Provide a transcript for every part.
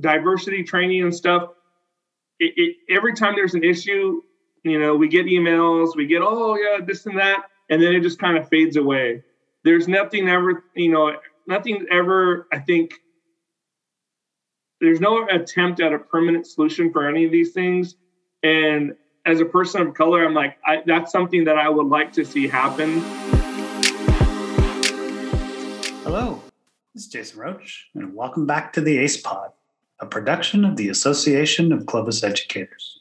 diversity training and stuff, it, it, every time there's an issue, you know, we get emails, we get, oh, yeah, this and that. And then it just kind of fades away. There's nothing ever, you know, nothing ever, I think, there's no attempt at a permanent solution for any of these things. And as a person of color, I'm like, I, that's something that I would like to see happen. Hello, this is Jason Roach, and welcome back to the ACE Pod, a production of the Association of Clovis Educators.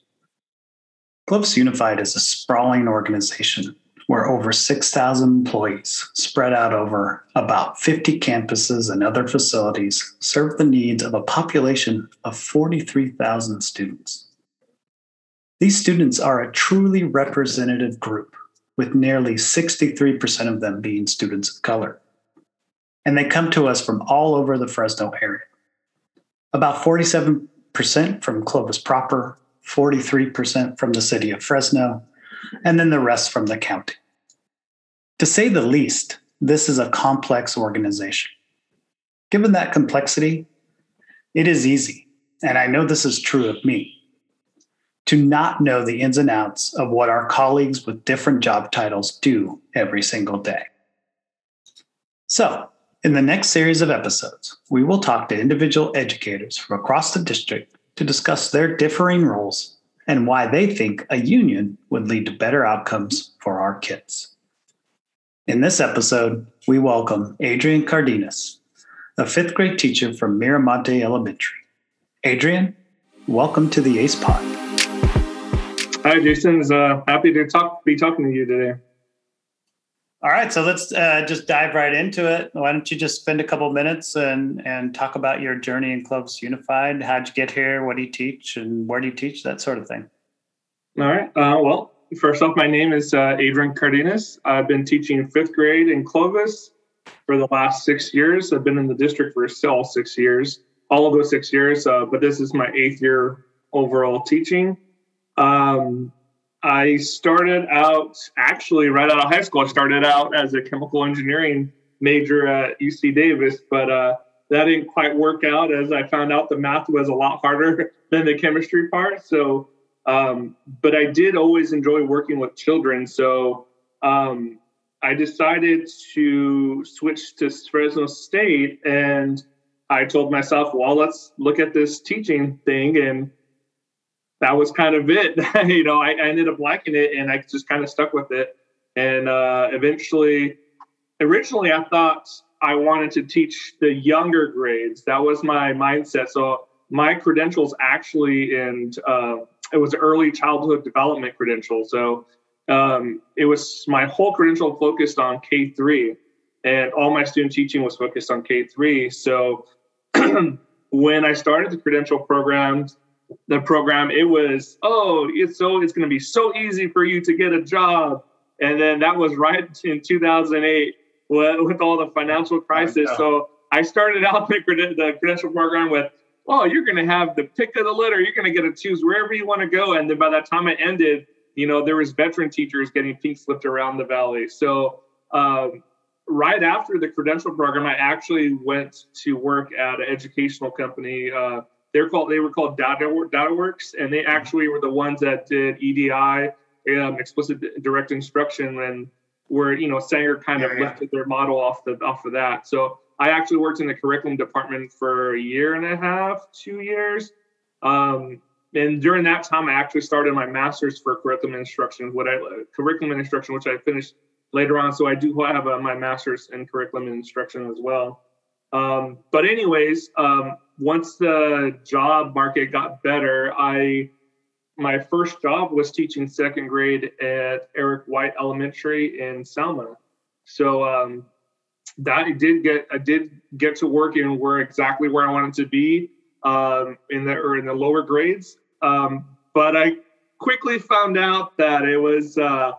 Clovis Unified is a sprawling organization where over 6,000 employees spread out over about 50 campuses and other facilities serve the needs of a population of 43,000 students. These students are a truly representative group, with nearly 63% of them being students of color. And they come to us from all over the Fresno area. About 47% from Clovis proper, 43% from the city of Fresno, and then the rest from the county. To say the least, this is a complex organization. Given that complexity, it is easy, and I know this is true of me, to not know the ins and outs of what our colleagues with different job titles do every single day. So, in the next series of episodes, we will talk to individual educators from across the district to discuss their differing roles and why they think a union would lead to better outcomes for our kids. In this episode, we welcome Adrian Cardenas, a fifth grade teacher from Miramonte Elementary. Adrian, welcome to the ACE Pod. Hi, Jason. Uh, happy to talk, be talking to you today. All right, so let's uh, just dive right into it. Why don't you just spend a couple minutes and and talk about your journey in Clovis Unified? How'd you get here? What do you teach, and where do you teach? That sort of thing. All right. Uh, well, first off, my name is uh, Adrian Cardenas. I've been teaching fifth grade in Clovis for the last six years. I've been in the district for all six years, all of those six years. Uh, but this is my eighth year overall teaching. Um, I started out actually right out of high school. I started out as a chemical engineering major at UC Davis, but uh, that didn't quite work out as I found out the math was a lot harder than the chemistry part. So, um, but I did always enjoy working with children. So um, I decided to switch to Fresno State and I told myself, well, let's look at this teaching thing and that was kind of it. you know, I, I, ended up liking it and I just kind of stuck with it. And uh, eventually, originally, I thought I wanted to teach the younger grades. That was my mindset. So my credentials actually, and uh, it was early childhood development credential. So um, it was my whole credential focused on K three, and all my student teaching was focused on K three. So when I started the credential programs the program, it was, oh, it's so it's going to be so easy for you to get a job. And then that was right in 2008 with, with all the financial crisis. So I started out the, the credential program with, oh, you're going to have the pick of the litter. You're going to get to choose wherever you want to go. And then by that time it ended, you know, there was veteran teachers getting pink slipped around the valley. So um, right after the credential program, I actually went to work at an educational company. Uh, they're called they were called Data DataWorks, and they actually were the ones that did EDI, um, explicit direct instruction, and where you know Sanger kind of yeah, lifted their model off the off of that. So I actually worked in the curriculum department for a year and a half, two years. Um, and during that time, I actually started my master's for curriculum instruction, what I curriculum instruction, which I finished later on. So I do have a, my master's in curriculum instruction as well. Um, but anyways, um, once the job market got better, I my first job was teaching second grade at Eric White Elementary in Selma. So um, that I did get I did get to work in where exactly where I wanted to be um, in the or in the lower grades. Um, but I quickly found out that it was uh,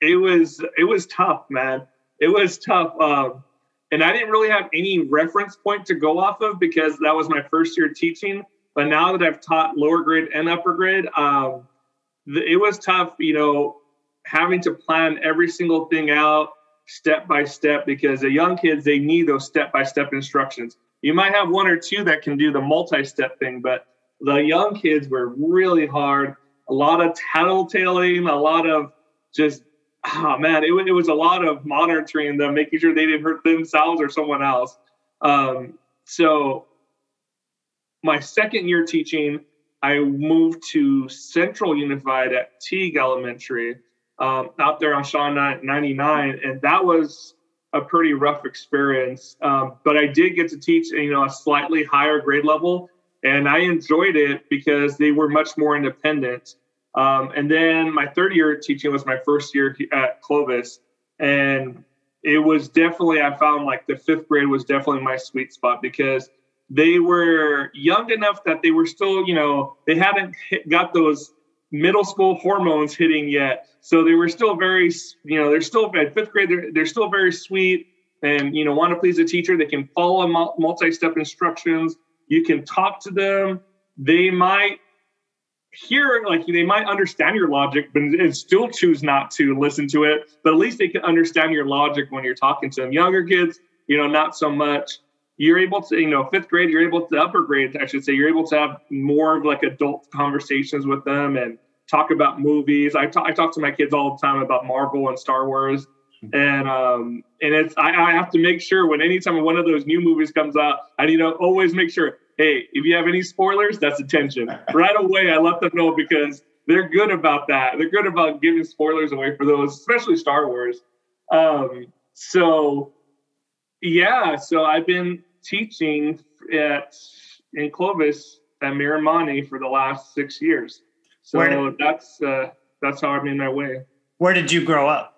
it was it was tough, man. It was tough. Um, and I didn't really have any reference point to go off of because that was my first year teaching. But now that I've taught lower grade and upper grade, um, it was tough, you know, having to plan every single thing out step by step because the young kids they need those step by step instructions. you might have one or two that can do the multi-step thing, but the young kids were really hard. A lot of tattletaling, a lot of just oh man, it, it was a lot of monitoring them, making sure they didn't hurt themselves or someone else. Um, so my second year teaching, I moved to Central Unified at Teague Elementary um, out there on Shaw 99, and that was a pretty rough experience. Um, but I did get to teach, you know, a slightly higher grade level, and I enjoyed it because they were much more independent. Um, and then my third year teaching was my first year at Clovis, and it was definitely I found like the fifth grade was definitely my sweet spot because they were young enough that they were still, you know, they hadn't hit, got those middle school hormones hitting yet. So they were still very, you know, they're still at fifth grade, they're, they're still very sweet and, you know, want to please the teacher. They can follow multi step instructions. You can talk to them. They might hear, like, they might understand your logic, but still choose not to listen to it. But at least they can understand your logic when you're talking to them. Younger kids, you know, not so much you're able to, you know, fifth grade, you're able to upper grade, I should say, you're able to have more of like adult conversations with them and talk about movies. I talk, I talk to my kids all the time about Marvel and Star Wars. And um and it's I, I have to make sure when anytime one of those new movies comes out, I need to always make sure, hey, if you have any spoilers, that's attention. right away I let them know because they're good about that. They're good about giving spoilers away for those, especially Star Wars. Um, so yeah, so I've been teaching at in Clovis at Miramonte for the last six years. So did, that's uh, that's how I made my way. Where did you grow up?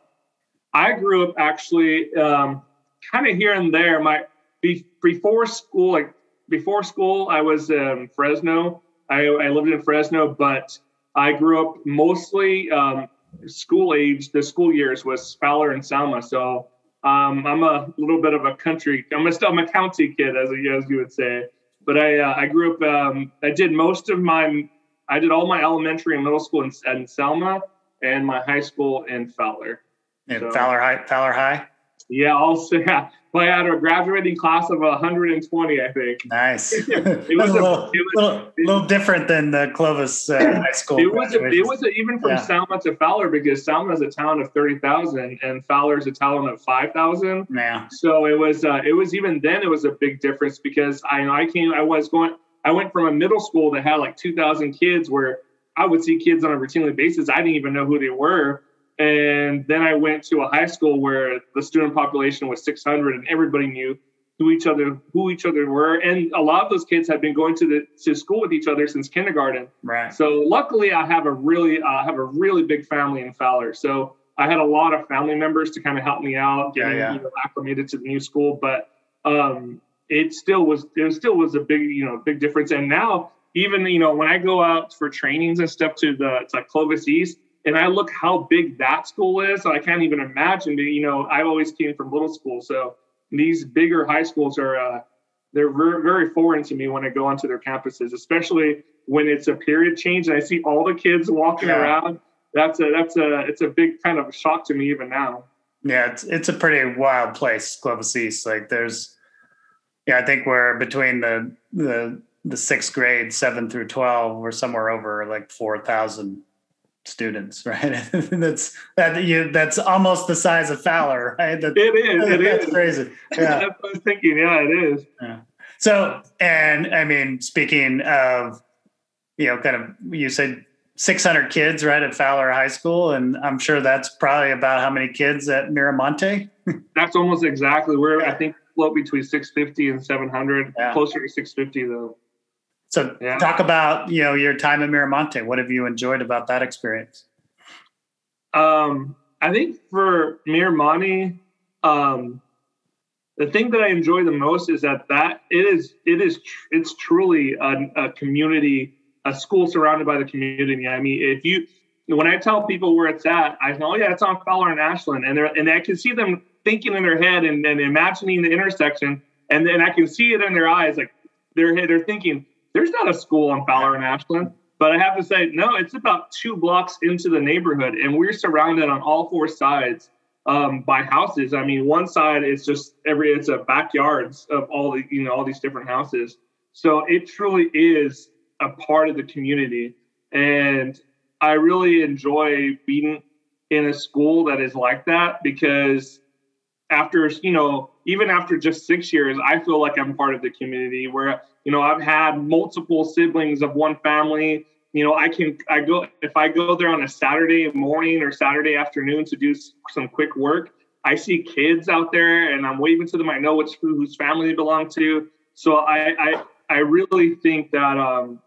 I grew up actually um, kind of here and there. My be, before school, like before school, I was in Fresno. I, I lived in Fresno, but I grew up mostly um, school age. The school years was Fowler and Selma. So um, I'm a little bit of a country. I'm a, I'm a county kid, as, as you would say. But I uh, I grew up. Um, I did most of my. I did all my elementary and middle school in, in Selma, and my high school in Fowler. In so, Fowler High. Fowler High. Yeah, also yeah. Well, I had a graduating class of 120, I think. Nice. it was a, little, it was, little, little, different than the Clovis uh, High School. It was, a, it was a, even from yeah. Selma to Fowler because Selma is a town of 30,000 and Fowler is a town of 5,000. Yeah. So it was uh, it was even then it was a big difference because I I came I was going I went from a middle school that had like 2,000 kids where I would see kids on a routinely basis. I didn't even know who they were and then I went to a high school where the student population was 600 and everybody knew who each other who each other were. And a lot of those kids had been going to the to school with each other since kindergarten. Right. So luckily i have a really uh, have a really big family in fowler. So i had a lot of family members to kind of help me out getting yeah, yeah. You know, acclimated to the new school. But um, it still was it still was a big you know big difference. And now even you know when i go out for trainings and stuff to the to like clovis east and I look how big that school is. I can't even imagine. You know, I always came from little school, so these bigger high schools are uh, they're very, very foreign to me when I go onto their campuses, especially when it's a period change and I see all the kids walking yeah. around. That's a that's a it's a big kind of shock to me even now. Yeah, it's it's a pretty wild place, Clovis East. Like there's, yeah, I think we're between the the the sixth grade, seven through twelve, we're somewhere over like four thousand students, right? that's that you that's almost the size of Fowler, right? That, it is. It that's is. crazy. Yeah. that's what I was thinking. Yeah, it is. Yeah. So, and I mean, speaking of, you know, kind of, you said 600 kids, right, at Fowler High School, and I'm sure that's probably about how many kids at Miramonte. that's almost exactly where yeah. I think float between 650 and 700, yeah. closer to 650 though. So yeah. talk about, you know, your time at Miramonte. What have you enjoyed about that experience? Um, I think for Miramonte, um, the thing that I enjoy the most is that that it is it is it's truly a, a community, a school surrounded by the community. I mean, if you when I tell people where it's at, I know, oh yeah, it's on Fowler and Ashland, and and I can see them thinking in their head and, and imagining the intersection, and then I can see it in their eyes, like they're they're thinking, there's not a school on Fowler and Ashland. But I have to say, no, it's about two blocks into the neighborhood, and we're surrounded on all four sides um, by houses. I mean, one side is just every it's a backyards of all the you know all these different houses. So it truly is a part of the community, and I really enjoy being in a school that is like that because after you know even after just six years i feel like i'm part of the community where you know i've had multiple siblings of one family you know i can i go if i go there on a saturday morning or saturday afternoon to do some quick work i see kids out there and i'm waving to them i know which whose family they belong to so i i, I really think that um,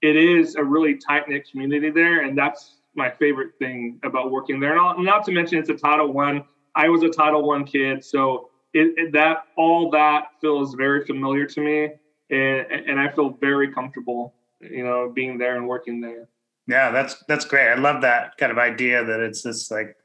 it is a really tight knit community there and that's my favorite thing about working there. And not to mention, it's a Title One. I. Was a Title One kid, so it, it, that all that feels very familiar to me, and, and I feel very comfortable, you know, being there and working there. Yeah, that's that's great. I love that kind of idea that it's this like,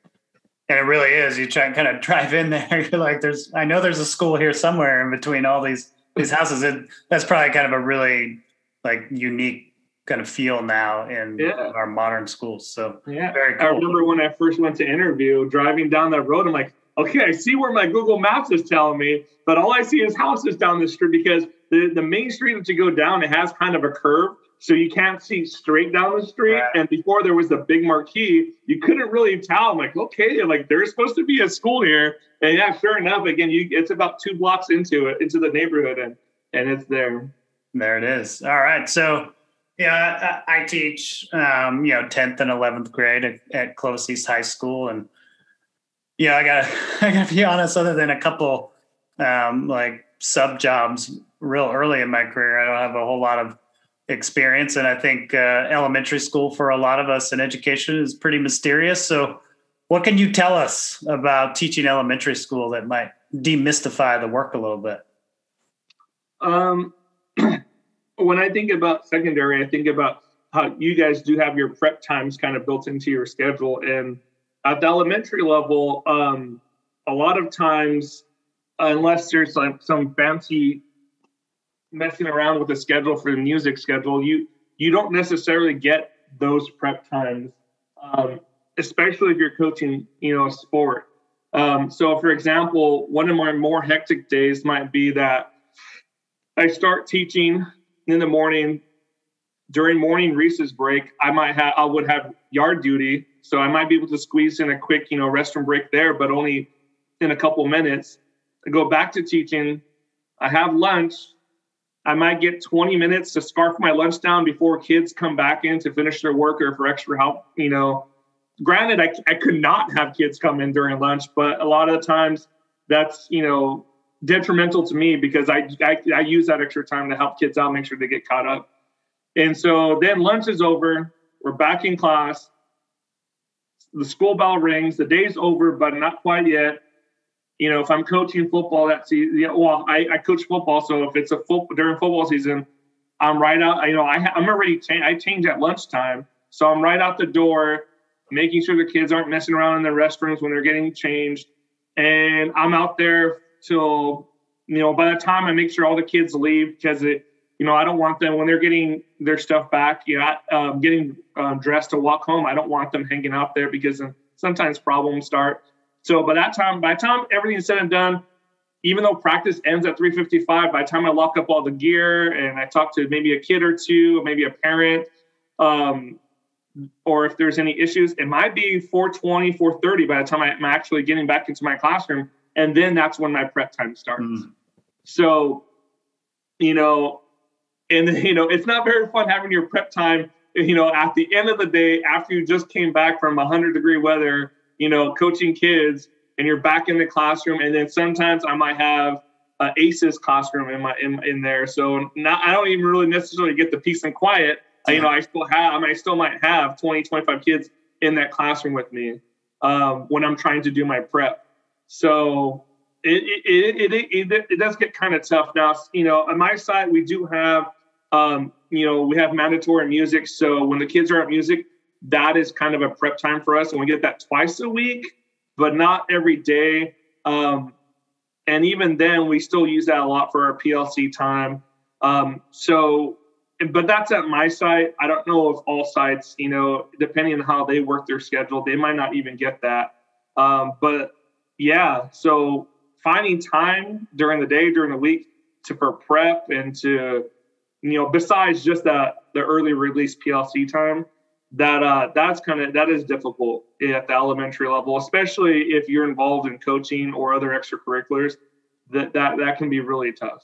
and it really is. You try and kind of drive in there. You're like, there's, I know there's a school here somewhere in between all these these houses. And that's probably kind of a really like unique kind of feel now in, yeah. our modern schools. So yeah, very cool. I remember when I first went to interview, driving down that road, I'm like, okay, I see where my Google Maps is telling me, but all I see is houses down the street because the, the main street that you go down, it has kind of a curve. So you can't see straight down the street. Right. And before there was the big marquee, you couldn't really tell. I'm like, okay, like there's supposed to be a school here. And yeah, sure enough, again, you it's about two blocks into it, into the neighborhood, and and it's there. There it is. All right. So yeah, I, teach, um, you know, 10th and 11th grade at, at Clovis East High School. And, yeah, I got I gotta be honest, other than a couple um, like sub jobs real early in my career, I don't have a whole lot of experience. And I think uh, elementary school for a lot of us in education is pretty mysterious. So, what can you tell us about teaching elementary school that might demystify the work a little bit? Um, when I think about secondary, I think about how you guys do have your prep times kind of built into your schedule. And at the elementary level, um, a lot of times, unless there's like some fancy messing around with the schedule for the music schedule, you you don't necessarily get those prep times, um, especially if you're coaching, you know, a sport. Um, so, for example, one of my more hectic days might be that I start teaching in the morning during morning recess break, I might have I would have yard duty, so I might be able to squeeze in a quick you know restroom break there, but only in a couple minutes. I go back to teaching. I have lunch. I might get 20 minutes to scarf my lunch down before kids come back in to finish their work or for extra help. You know, granted, I, I could not have kids come in during lunch, but a lot of the times that's you know detrimental to me because I, I, I use that extra time to help kids out, make sure they get caught up. And so then lunch is over. We're back in class. The school bell rings. The day's over, but not quite yet. You know, if I'm coaching football, that's yeah, well, I, I coach football, so if it's a football during football season, I'm right out. You know, I, I'm already cha- I change at lunchtime, so I'm right out the door, making sure the kids aren't messing around in the restrooms when they're getting changed, and I'm out there till you know by the time I make sure all the kids leave because it you know I don't want them when they're getting their stuff back you know um, getting um, dressed to walk home I don't want them hanging out there because sometimes problems start. So by that time by the time everything's said and done even though practice ends at 355 by the time I lock up all the gear and I talk to maybe a kid or two maybe a parent um, or if there's any issues it might be 420 430 by the time I'm actually getting back into my classroom and then that's when my prep time starts. Mm. So, you know, and you know, it's not very fun having your prep time. You know, at the end of the day, after you just came back from 100 degree weather, you know, coaching kids, and you're back in the classroom, and then sometimes I might have a ACES classroom in my in, in there. So now I don't even really necessarily get the peace and quiet. Yeah. You know, I still have, I, mean, I still might have 20, 25 kids in that classroom with me um, when I'm trying to do my prep. So it it, it, it, it does get kind of tough now. You know, on my side, we do have, um, you know, we have mandatory music. So when the kids are at music, that is kind of a prep time for us. And we get that twice a week, but not every day. Um, and even then, we still use that a lot for our PLC time. Um, so, but that's at my site. I don't know if all sites, you know, depending on how they work their schedule, they might not even get that. Um, but yeah, so finding time during the day, during the week to for prep and to, you know, besides just that the early release PLC time, that uh, that's kind of that is difficult at the elementary level, especially if you're involved in coaching or other extracurriculars. That that that can be really tough.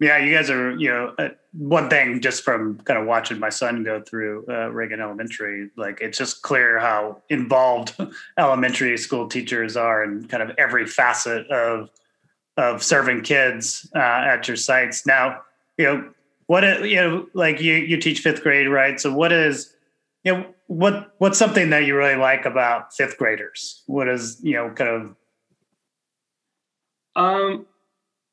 Yeah, you guys are, you know, uh, one thing just from kind of watching my son go through uh, Reagan Elementary, like it's just clear how involved elementary school teachers are in kind of every facet of of serving kids uh, at your sites. Now, you know, what you know, like you you teach fifth grade, right? So, what is you know what what's something that you really like about fifth graders? What is you know kind of um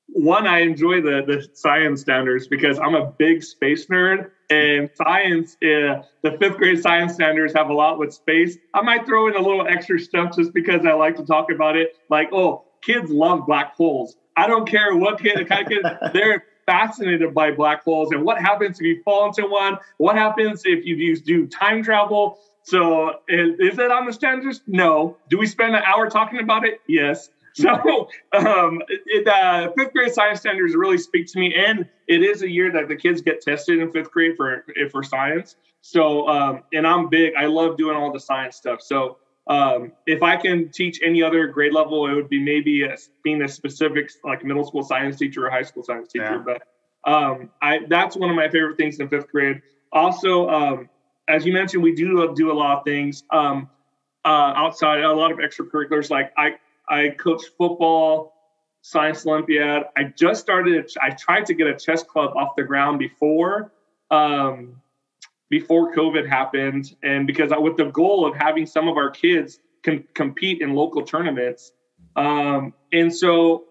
one, I enjoy the the science standards because I'm a big space nerd, and science, uh, the fifth grade science standards have a lot with space. I might throw in a little extra stuff just because I like to talk about it. Like, oh, kids love black holes. I don't care what kid, kind of kid they're fascinated by black holes and what happens if you fall into one. What happens if you do time travel? So, is, is it on the standards? No. Do we spend an hour talking about it? Yes. So um, it, uh, fifth grade science standards really speak to me, and it is a year that the kids get tested in fifth grade for for science. So um, and I'm big. I love doing all the science stuff. So um, if I can teach any other grade level, it would be maybe a, being a specific like middle school science teacher or high school science teacher. Yeah. But um, I that's one of my favorite things in fifth grade. Also, um, as you mentioned, we do do a lot of things um, uh, outside, a lot of extracurriculars. Like I I coach football, science Olympiad. I just started. I tried to get a chess club off the ground before um, before COVID happened, and because I, with the goal of having some of our kids can compete in local tournaments. Um, and so,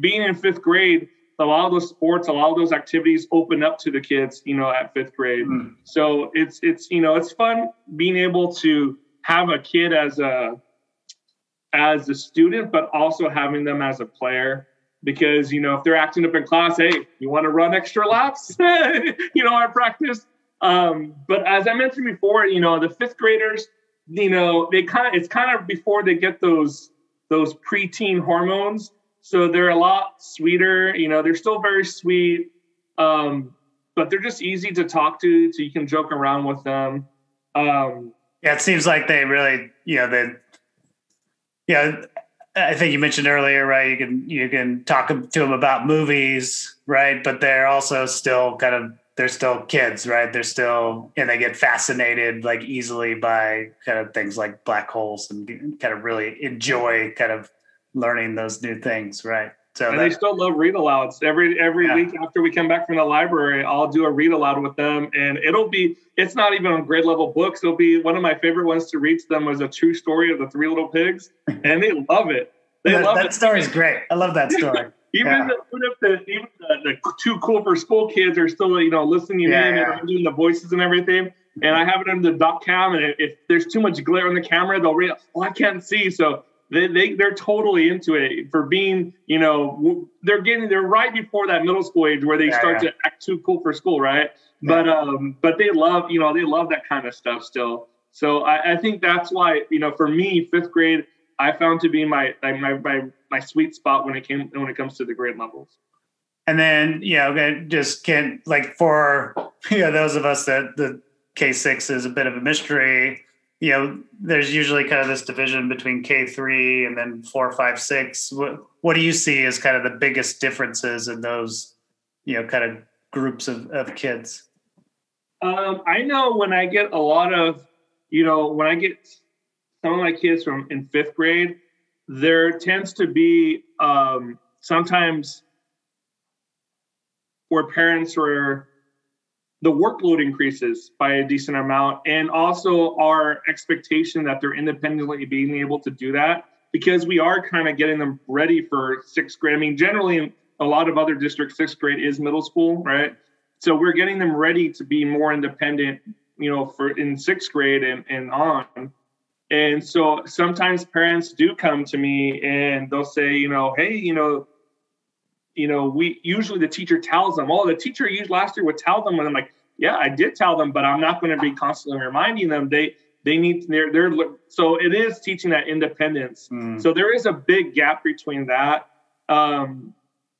being in fifth grade, a lot of those sports, a lot of those activities open up to the kids, you know, at fifth grade. Mm. So it's it's you know it's fun being able to have a kid as a as a student, but also having them as a player. Because you know, if they're acting up in class, hey, you want to run extra laps? you know, our practice. Um, but as I mentioned before, you know, the fifth graders, you know, they kind of it's kind of before they get those those preteen hormones, so they're a lot sweeter. You know, they're still very sweet, um, but they're just easy to talk to. So you can joke around with them. Um, yeah, it seems like they really, you know, they yeah, I think you mentioned earlier, right? You can you can talk to them about movies, right? But they're also still kind of they're still kids, right? They're still and they get fascinated like easily by kind of things like black holes and kind of really enjoy kind of learning those new things, right? So and that, they still love read alouds. Every every yeah. week after we come back from the library, I'll do a read aloud with them, and it'll be it's not even on grade level books. It'll be one of my favorite ones to read to them was a true story of the three little pigs, and they love it. They that, love that story is great. I love that story. even, yeah. the, even if the even the, the too cool for school kids are still you know listening yeah, in yeah. and doing the voices and everything. And I have it on the doc cam, and if there's too much glare on the camera, they'll read. Oh, I can't see. So they, they they're totally into it for being you know they're getting they're right before that middle school age where they yeah, start yeah. to act too cool for school right yeah. but um but they love you know they love that kind of stuff still so I, I think that's why you know for me fifth grade I found to be my my my my sweet spot when it came when it comes to the grade levels. And then you know, just can't like for you know those of us that the K six is a bit of a mystery you know, there's usually kind of this division between K three and then four, five, six. What what do you see as kind of the biggest differences in those, you know, kind of groups of, of kids? Um, I know when I get a lot of, you know, when I get some of my kids from in fifth grade, there tends to be um, sometimes where parents were the workload increases by a decent amount and also our expectation that they're independently being able to do that because we are kind of getting them ready for sixth grade. I mean generally a lot of other districts sixth grade is middle school right? So we're getting them ready to be more independent you know for in sixth grade and, and on. And so sometimes parents do come to me and they'll say you know hey you know you know, we usually the teacher tells them, oh, the teacher used last year would tell them, and I'm like, yeah, I did tell them, but I'm not going to be constantly reminding them. They they need they're they're so it is teaching that independence. Mm. So there is a big gap between that. Um,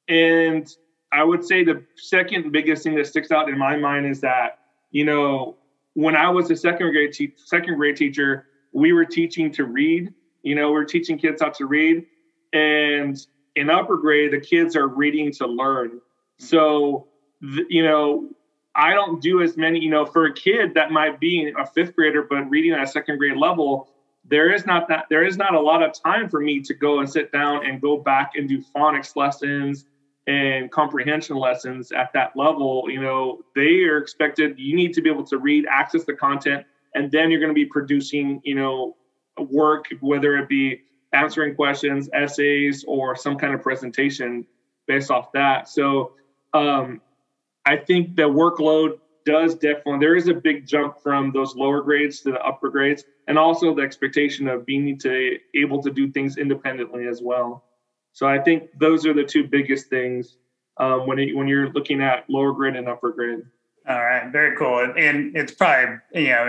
and I would say the second biggest thing that sticks out in my mind is that you know when I was a second grade te- second grade teacher, we were teaching to read. You know, we're teaching kids how to read, and in upper grade, the kids are reading to learn. So, you know, I don't do as many, you know, for a kid that might be a fifth grader, but reading at a second grade level, there is not that there is not a lot of time for me to go and sit down and go back and do phonics lessons and comprehension lessons at that level. You know, they are expected, you need to be able to read, access the content, and then you're going to be producing, you know, work, whether it be answering questions, essays, or some kind of presentation based off that. So um, I think the workload does definitely there is a big jump from those lower grades to the upper grades, and also the expectation of being to able to do things independently as well. So I think those are the two biggest things um, when it, when you're looking at lower grade and upper grade. All right, very cool, and it's probably you know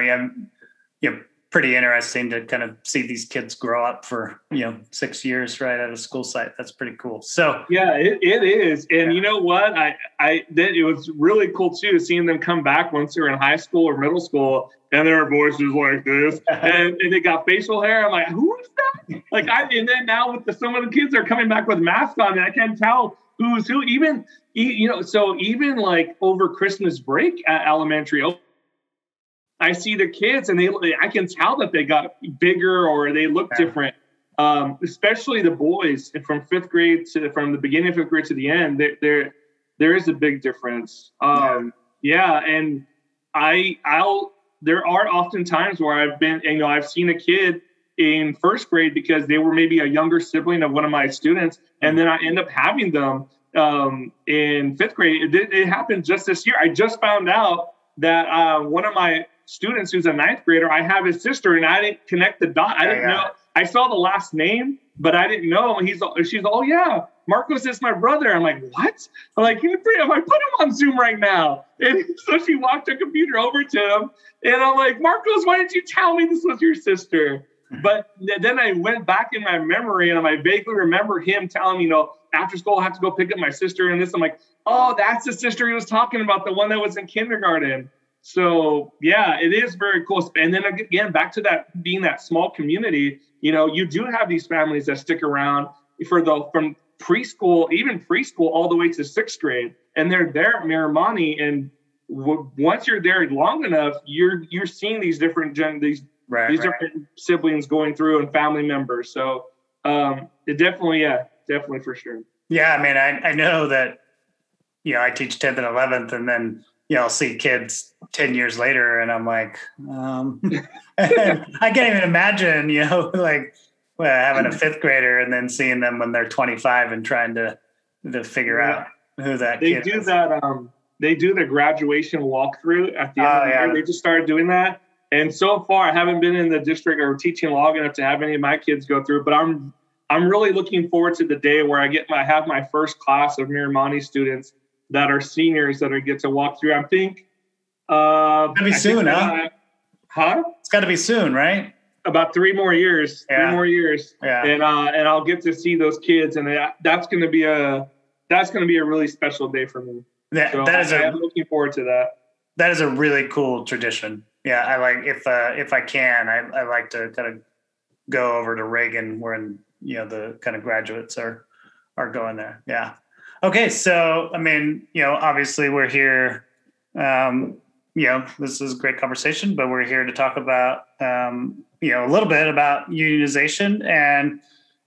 you know pretty interesting to kind of see these kids grow up for you know six years right at a school site. That's pretty cool. So yeah it, it is. And yeah. you know what? I i that it was really cool too seeing them come back once they're in high school or middle school and their voices like this. And, and they got facial hair. I'm like who is that? Like i and then now with the some of the kids are coming back with masks on and i can't tell who's who. Even you know so even like over christmas break at elementary I see the kids and they I can tell that they got bigger or they look yeah. different. Um, especially the boys from fifth grade to from the beginning of fifth grade to the end, there there, there is a big difference. Um, yeah. yeah, and I I'll there are often times where I've been you know I've seen a kid in first grade because they were maybe a younger sibling of one of my students, and then I end up having them um, in fifth grade. It, it, happened just this year. I just found out that uh, one of my students who's a ninth grader. I have his sister, and I didn't connect the dot. I didn't yeah, know. I saw the last name, but I didn't know. And He's she's oh yeah, Marcos is my brother. I'm like what? I'm like I'm like put him on Zoom right now. And so she walked her computer over to him, and I'm like Marcos, why didn't you tell me this was your sister? But then I went back in my memory, and I vaguely remember him telling me, you know, after school I have to go pick up my sister and this. I'm like, oh, that's the sister he was talking about, the one that was in kindergarten. So yeah, it is very cool. And then again, back to that being that small community, you know, you do have these families that stick around for the from preschool, even preschool, all the way to sixth grade, and they're there at Miramonte. And w- once you're there long enough, you're you're seeing these different gen these right, these right. different siblings going through and family members. So um, it definitely, yeah, definitely for sure. Yeah, I mean, I I know that you know I teach tenth and eleventh, and then you know, I'll see kids 10 years later and I'm like, um, I can't even imagine, you know, like well, having a fifth grader and then seeing them when they're 25 and trying to, to figure yeah. out who that they do is. that. Um, they do the graduation walkthrough at the end oh, of the yeah. year. They just started doing that. And so far, I haven't been in the district or teaching long enough to have any of my kids go through, but I'm I'm really looking forward to the day where I get my have my first class of Miramonte students that are seniors that are get to walk through. I think. Uh, it's gonna be I soon, huh? Huh? It's got to be soon, right? About three more years. Yeah. Three more years. Yeah. And uh, and I'll get to see those kids, and that's gonna be a that's gonna be a really special day for me. That so that is I, a, I'm looking forward to that. That is a really cool tradition. Yeah, I like if uh, if I can, I, I like to kind of go over to Reagan when you know the kind of graduates are are going there. Yeah. Okay, so I mean, you know, obviously we're here. Um, you know, this is a great conversation, but we're here to talk about, um, you know, a little bit about unionization and,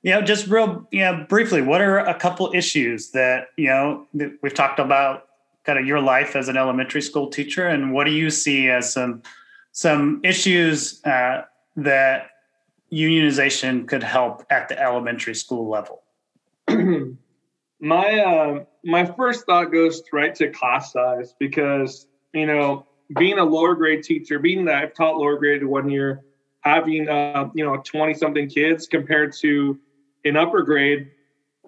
you know, just real, you know, briefly, what are a couple issues that you know that we've talked about, kind of your life as an elementary school teacher, and what do you see as some some issues uh, that unionization could help at the elementary school level? my uh, my first thought goes right to class size because you know being a lower grade teacher, being that I've taught lower grade one year, having uh, you know twenty something kids compared to an upper grade,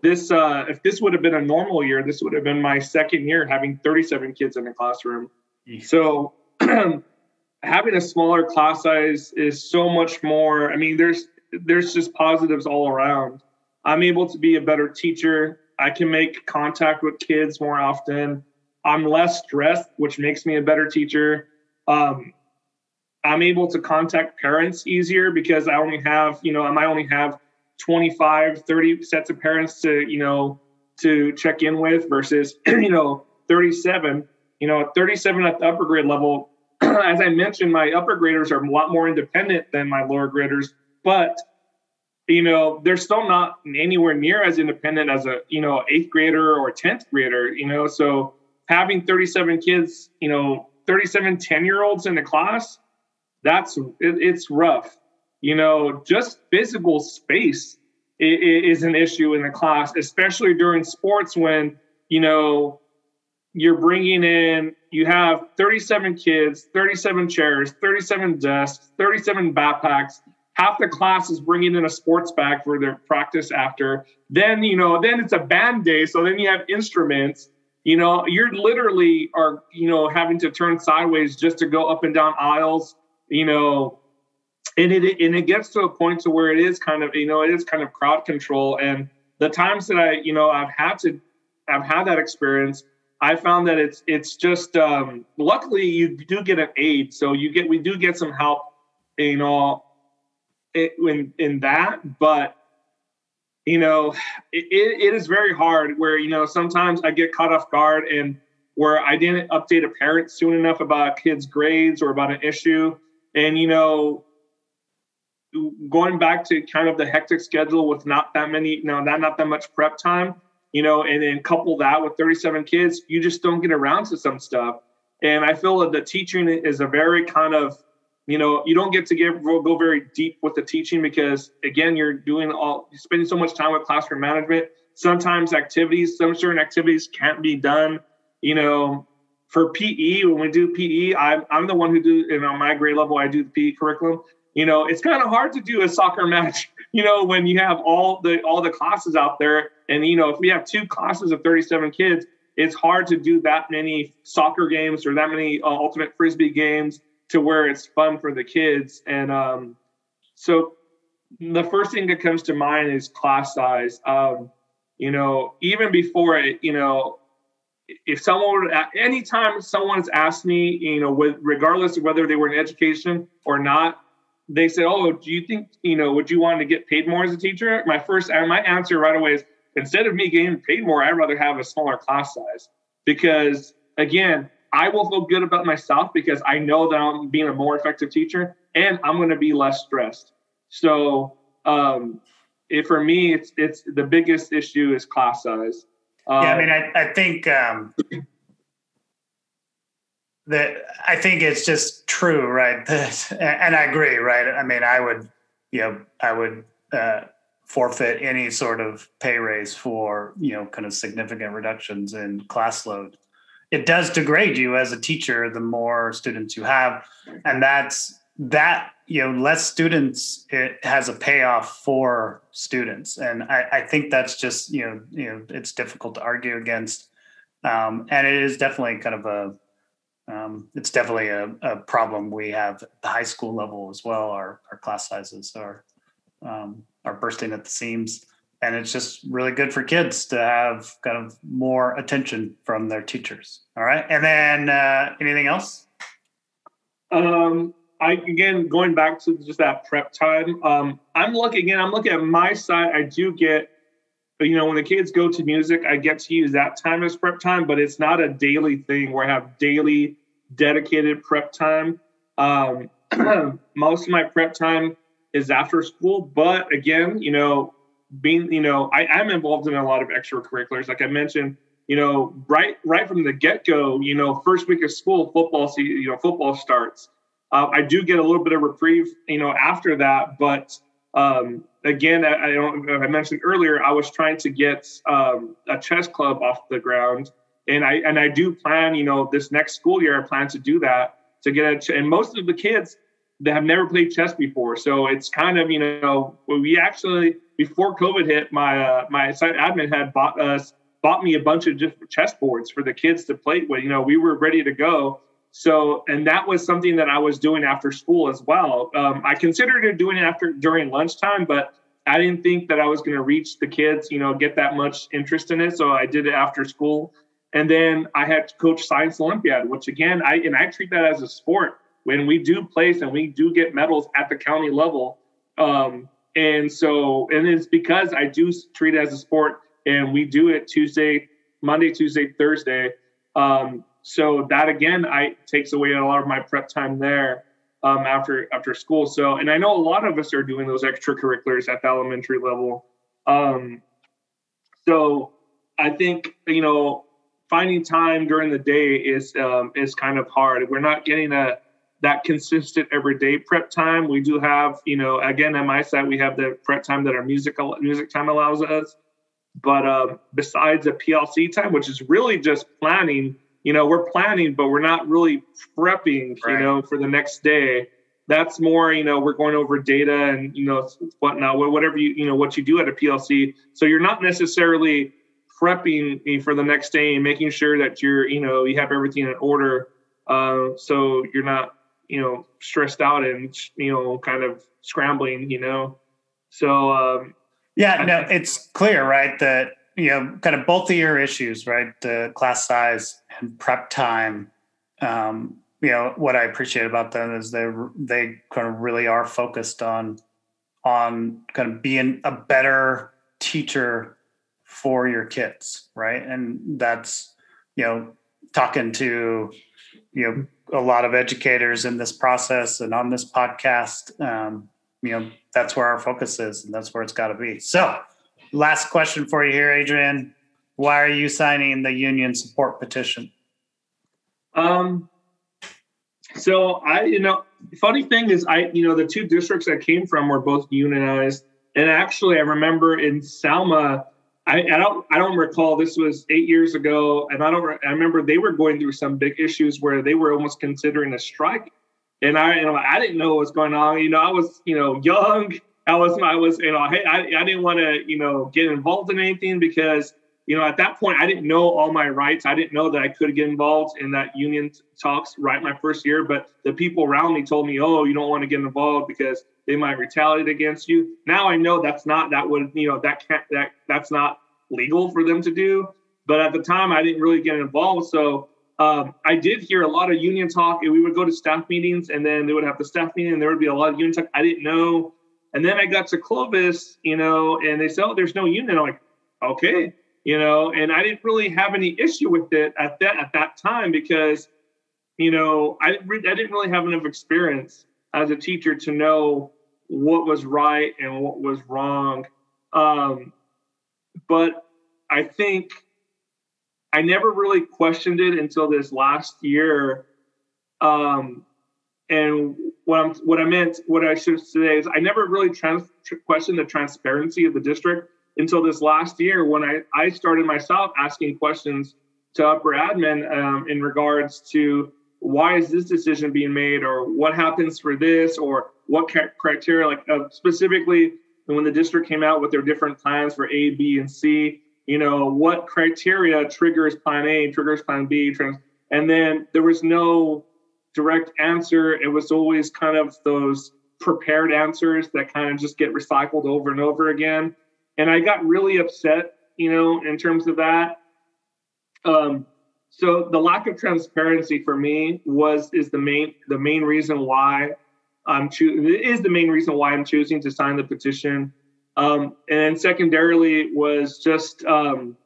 this uh, if this would have been a normal year, this would have been my second year having thirty seven kids in the classroom. Yeah. So having a smaller class size is so much more. I mean, there's there's just positives all around. I'm able to be a better teacher. I can make contact with kids more often. I'm less stressed, which makes me a better teacher. Um, I'm able to contact parents easier because I only have, you know, I might only have 25, 30 sets of parents to, you know, to check in with versus, you know, 37. You know, 37 at the upper grade level, as I mentioned, my upper graders are a lot more independent than my lower graders, but you know, they're still not anywhere near as independent as a, you know, eighth grader or 10th grader, you know, so having 37 kids, you know, 37 10 year olds in the class, that's, it, it's rough. You know, just physical space is, is an issue in the class, especially during sports when, you know, you're bringing in, you have 37 kids, 37 chairs, 37 desks, 37 backpacks. Half the class is bringing in a sports bag for their practice after. Then, you know, then it's a band day. So then you have instruments. You know, you're literally are, you know, having to turn sideways just to go up and down aisles, you know, and it and it gets to a point to where it is kind of, you know, it is kind of crowd control. And the times that I, you know, I've had to I've had that experience I found that it's it's just um, luckily you do get an aid, so you get we do get some help, you know, in in that. But you know, it, it is very hard. Where you know sometimes I get caught off guard and where I didn't update a parent soon enough about a kid's grades or about an issue, and you know, going back to kind of the hectic schedule with not that many, you know, not not that much prep time you know, and then couple that with 37 kids, you just don't get around to some stuff. And I feel that the teaching is a very kind of, you know, you don't get to get go very deep with the teaching because again, you're doing all you're spending so much time with classroom management. Sometimes activities, some certain activities can't be done. You know, for PE, when we do PE, I'm I'm the one who do, and on my grade level, I do the PE curriculum. You know, it's kind of hard to do a soccer match you know, when you have all the all the classes out there, and you know, if we have two classes of 37 kids, it's hard to do that many soccer games or that many uh, ultimate frisbee games to where it's fun for the kids. And um, so, the first thing that comes to mind is class size. Um, you know, even before it, you know, if someone would, anytime someone's asked me, you know, with regardless of whether they were in education or not, they said, "Oh, do you think you know? Would you want to get paid more as a teacher?" My first, my answer right away is, instead of me getting paid more, I'd rather have a smaller class size because, again, I will feel good about myself because I know that I'm being a more effective teacher and I'm going to be less stressed. So, um, it, for me, it's it's the biggest issue is class size. Um, yeah, I mean, I, I think um, that I think it's just true, right? and I agree, right? I mean, I would, you know, I would uh, forfeit any sort of pay raise for, you know, kind of significant reductions in class load. It does degrade you as a teacher the more students you have, and that's that you know less students it has a payoff for students. And I, I think that's just you know you know it's difficult to argue against. Um, and it is definitely kind of a um, it's definitely a, a, problem we have at the high school level as well. Our, our class sizes are um, are bursting at the seams, and it's just really good for kids to have kind of more attention from their teachers. All right, and then uh, anything else? Um, I again going back to just that prep time. Um, I'm looking again. I'm looking at my side. I do get you know, when the kids go to music, I get to use that time as prep time, but it's not a daily thing where I have daily dedicated prep time. Um, most of my prep time is after school, but again, you know, being, you know, I, I'm involved in a lot of extracurriculars. Like I mentioned, you know, right, right from the get go, you know, first week of school, football, you know, football starts. Uh, I do get a little bit of reprieve, you know, after that, but um, again, I, I, don't. I mentioned earlier, I was trying to get um, a chess club off the ground, and I and I do plan. You know, this next school year, I plan to do that to get a. Ch- and most of the kids that have never played chess before, so it's kind of you know we actually before COVID hit, my uh, my site admin had bought us bought me a bunch of different chess boards for the kids to play with. You know, we were ready to go. so, and that was something that I was doing after school as well. Um, I considered doing it after during lunchtime, but I didn't think that I was going to reach the kids, you know, get that much interest in it. So I did it after school. And then I had coach Science Olympiad, which again, I and I treat that as a sport. When we do place and we do get medals at the county level, um, and so and it's because I do treat it as a sport, and we do it Tuesday, Monday, Tuesday, Thursday. Um, so that again, I takes away a lot of my prep time there um, after after school. So, and I know a lot of us are doing those extracurriculars at the elementary level. Um, so, I think you know finding time during the day is um, is kind of hard. We're not getting a that consistent everyday prep time. We do have, you know, again at my side, we have the prep time that our musical music time allows us. But um, besides the PLC time, which is really just planning you know we're planning but we're not really prepping right. you know for the next day that's more you know we're going over data and you know whatnot whatever you you know what you do at a plc so you're not necessarily prepping for the next day and making sure that you're you know you have everything in order uh, so you're not you know stressed out and you know kind of scrambling you know so um, yeah no it's clear right that you know kind of both of your issues right the class size and prep time. Um, you know what I appreciate about them is they they kind of really are focused on on kind of being a better teacher for your kids, right? And that's you know talking to you know a lot of educators in this process and on this podcast. Um, you know that's where our focus is, and that's where it's got to be. So, last question for you here, Adrian why are you signing the union support petition? Um, so I, you know, funny thing is, I, you know, the two districts I came from were both unionized, and actually, I remember in Selma, I, I don't, I don't recall. This was eight years ago, and I don't. I remember they were going through some big issues where they were almost considering a strike, and I, know, I didn't know what was going on. You know, I was, you know, young. I was, I was, you know, I, I didn't want to, you know, get involved in anything because you know, at that point, I didn't know all my rights. I didn't know that I could get involved in that union talks right my first year. But the people around me told me, "Oh, you don't want to get involved because they might retaliate against you." Now I know that's not that would you know that can't that that's not legal for them to do. But at the time, I didn't really get involved. So um, I did hear a lot of union talk, and we would go to staff meetings, and then they would have the staff meeting, and there would be a lot of union talk. I didn't know. And then I got to Clovis, you know, and they said, "Oh, there's no union." I'm like, "Okay." You know, and I didn't really have any issue with it at that at that time because, you know, I I didn't really have enough experience as a teacher to know what was right and what was wrong. Um, but I think I never really questioned it until this last year. Um, and what I'm what I meant, what I should say is, I never really trans- questioned the transparency of the district until this last year when I, I started myself asking questions to upper admin um, in regards to why is this decision being made or what happens for this or what criteria like uh, specifically when the district came out with their different plans for a b and c you know what criteria triggers plan a triggers plan b and then there was no direct answer. It was always kind of those prepared answers that kind of just get recycled over and over again and I got really upset, you know, in terms of that. Um, so the lack of transparency for me was is the main the main reason why I'm choosing is the main reason why I'm choosing to sign the petition. Um, and secondarily was just um,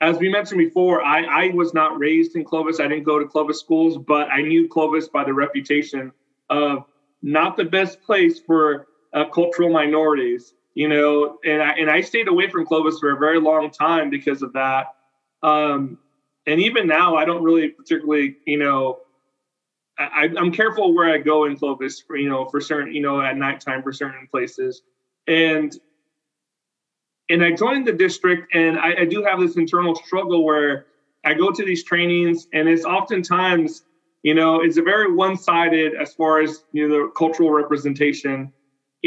as we mentioned before, I, I was not raised in Clovis. I didn't go to Clovis schools, but I knew Clovis by the reputation of not the best place for uh, cultural minorities you know, and I, and I stayed away from Clovis for a very long time because of that. Um, and even now, I don't really particularly, you know, I, am careful where I go in Clovis, for, you know, for certain, you know, at nighttime for certain places. And and I joined the district, and I, I do have this internal struggle where I go to these trainings, and it's oftentimes, you know, it's a very one-sided as far as you know the cultural representation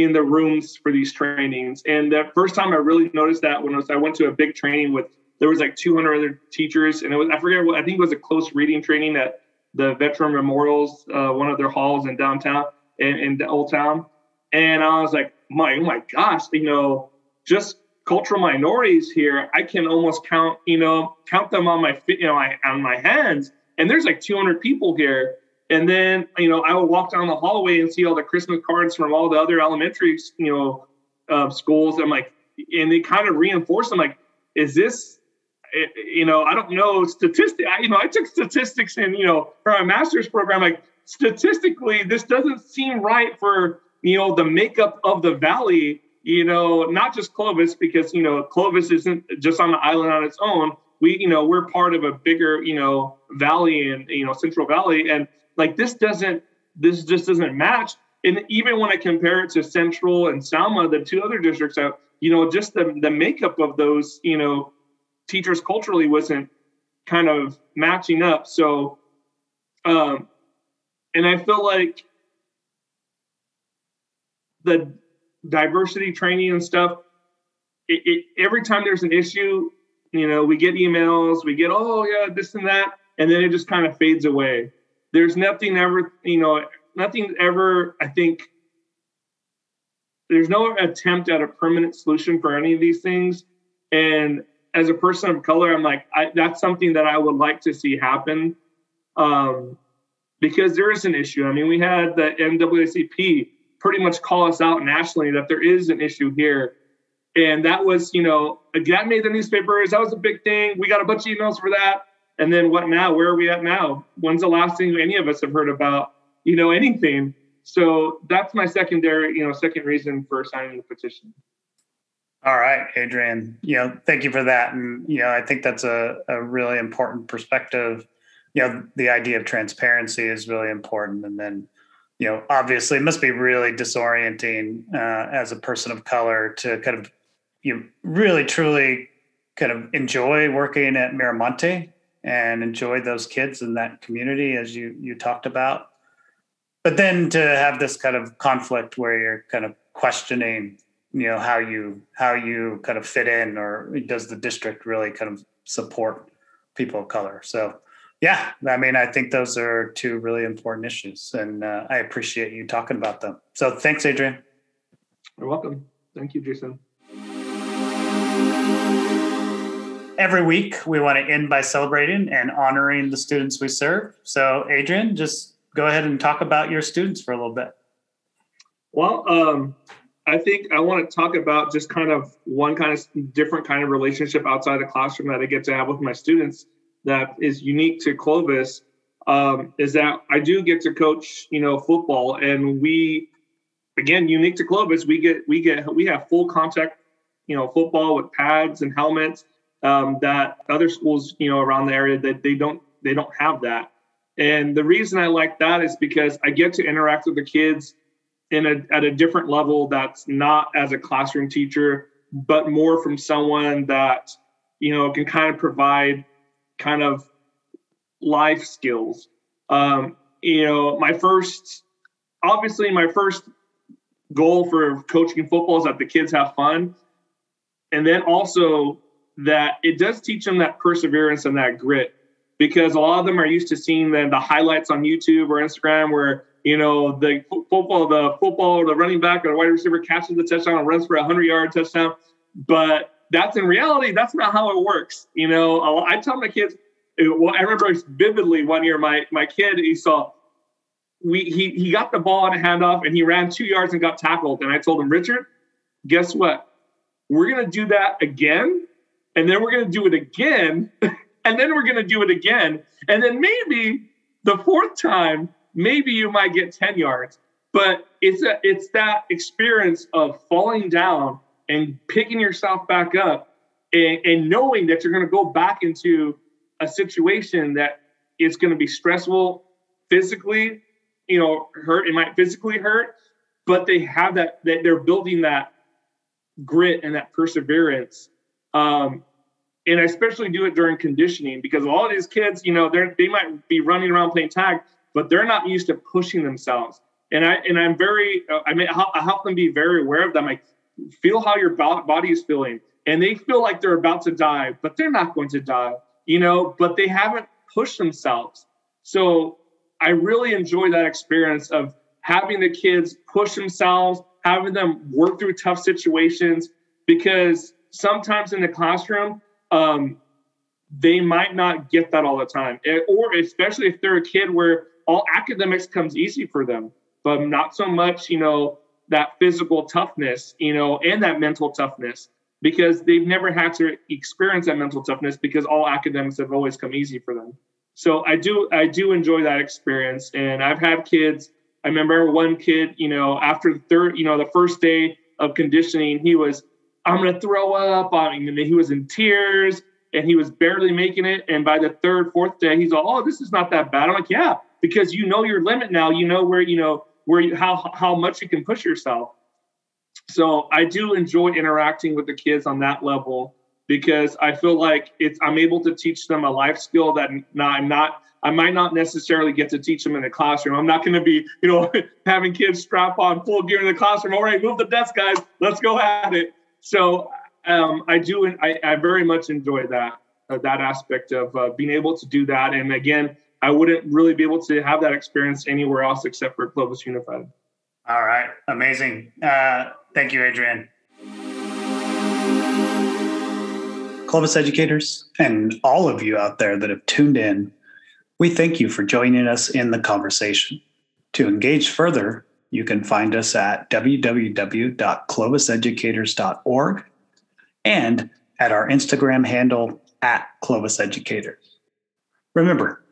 in the rooms for these trainings. And the first time I really noticed that when I, was, I went to a big training with there was like 200 other teachers, and it was I forget what I think it was a close reading training at the veteran memorials, uh, one of their halls in downtown in, in Old Town, and I was like, my oh my gosh, you know, just cultural minorities here, I can almost count, you know, count them on my you know on my hands, and there's like 200 people here. And then, you know, I would walk down the hallway and see all the Christmas cards from all the other elementary, you know, uh, schools. I'm like, and they kind of reinforce them like, is this, eh, you know, I don't know statistic. I, you know, I took statistics in, you know, for my master's program. Like statistically, this doesn't seem right for you know the makeup of the valley. You know, not just Clovis because you know Clovis isn't just on the island on its own. We, you know, we're part of a bigger, you know, valley and you know Central Valley, and like this doesn't, this just doesn't match. And even when I compare it to Central and Selma, the two other districts, out you know, just the, the makeup of those, you know, teachers culturally wasn't kind of matching up. So, um, and I feel like the diversity training and stuff, it, it, every time there's an issue, you know, we get emails, we get, oh, yeah, this and that. And then it just kind of fades away. There's nothing ever, you know, nothing ever, I think, there's no attempt at a permanent solution for any of these things. And as a person of color, I'm like, I, that's something that I would like to see happen um, because there is an issue. I mean, we had the NAACP pretty much call us out nationally that there is an issue here. And that was, you know, that made the newspapers. That was a big thing. We got a bunch of emails for that. And then what now? Where are we at now? When's the last thing any of us have heard about, you know, anything? So that's my secondary, you know, second reason for signing the petition. All right, Adrian. You know, thank you for that. And you know, I think that's a, a really important perspective. You know, the idea of transparency is really important. And then, you know, obviously it must be really disorienting uh, as a person of color to kind of you know, really truly kind of enjoy working at Miramonte and enjoy those kids in that community as you you talked about. But then to have this kind of conflict where you're kind of questioning you know how you how you kind of fit in or does the district really kind of support people of color? So yeah i mean i think those are two really important issues and uh, i appreciate you talking about them. So thanks adrian. You're welcome. Thank you jason every week we want to end by celebrating and honoring the students we serve so adrian just go ahead and talk about your students for a little bit. Well, um, I think I want to talk about just kind of one kind of different kind of relationship outside the classroom that I get to have with my students that is unique to Clovis. Um, is that I do get to coach, you know, football, and we, again, unique to Clovis, we get we get we have full contact, you know, football with pads and helmets um, that other schools, you know, around the area that they don't they don't have that. And the reason I like that is because I get to interact with the kids in a, at a different level that's not as a classroom teacher, but more from someone that, you know, can kind of provide kind of life skills. Um, you know, my first, obviously, my first goal for coaching football is that the kids have fun. And then also that it does teach them that perseverance and that grit because a lot of them are used to seeing the, the highlights on YouTube or Instagram where you know the football, the football, the running back or the wide receiver catches the touchdown and runs for a hundred yard touchdown. But that's in reality, that's not how it works. You know, I tell my kids. Uh, well, I remember vividly one year, my my kid he saw we he he got the ball on a handoff and he ran two yards and got tackled. And I told him, Richard, guess what? We're gonna do that again, and then we're gonna do it again. and then we're going to do it again. And then maybe the fourth time, maybe you might get 10 yards. But it's a, it's that experience of falling down and picking yourself back up and, and knowing that you're going to go back into a situation that is going to be stressful physically, you know, hurt. It might physically hurt, but they have that, that they're building that grit and that perseverance um, and I especially do it during conditioning because all of these kids, you know, they they might be running around playing tag, but they're not used to pushing themselves. And I and I'm very, uh, I mean, I help them be very aware of them. Like, feel how your body is feeling, and they feel like they're about to die, but they're not going to die, you know. But they haven't pushed themselves. So I really enjoy that experience of having the kids push themselves, having them work through tough situations, because sometimes in the classroom, um, they might not get that all the time, eh, or especially if they're a kid where all academics comes easy for them, but not so much, you know, that physical toughness, you know, and that mental toughness because they've never had to experience that mental toughness because all academics have always come easy for them. So I do I do enjoy that experience, and I've had kids. I remember one kid, you know, after the third, you know, the first day of conditioning, he was, I'm gonna throw up. I mean, he was in tears and he was barely making it. And by the third, fourth day, he's like, "Oh, this is not that bad." I'm like, "Yeah, because you know your limit now. You know where you know where you how how much you can push yourself." So I do enjoy interacting with the kids on that level because I feel like it's I'm able to teach them a life skill that not, I'm not I might not necessarily get to teach them in the classroom. I'm not going to be, you know, having kids strap on full gear in the classroom. All right, move the desk, guys. Let's go at it. So um, I do, I, I very much enjoy that uh, that aspect of uh, being able to do that. And again, I wouldn't really be able to have that experience anywhere else except for Clovis Unified. All right, amazing. Uh, thank you, Adrian. Clovis educators and all of you out there that have tuned in, we thank you for joining us in the conversation. To engage further, you can find us at www.cloviseducators.org and at our Instagram handle at Clovis Educators. Remember,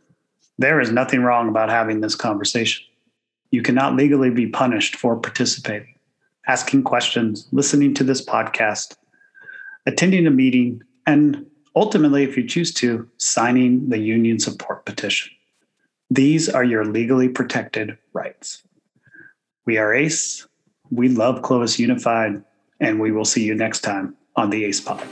there is nothing wrong about having this conversation. You cannot legally be punished for participating, asking questions, listening to this podcast, attending a meeting, and ultimately, if you choose to, signing the union support petition. These are your legally protected rights. We are ACE. We love Clovis Unified, and we will see you next time on the ACE Pod.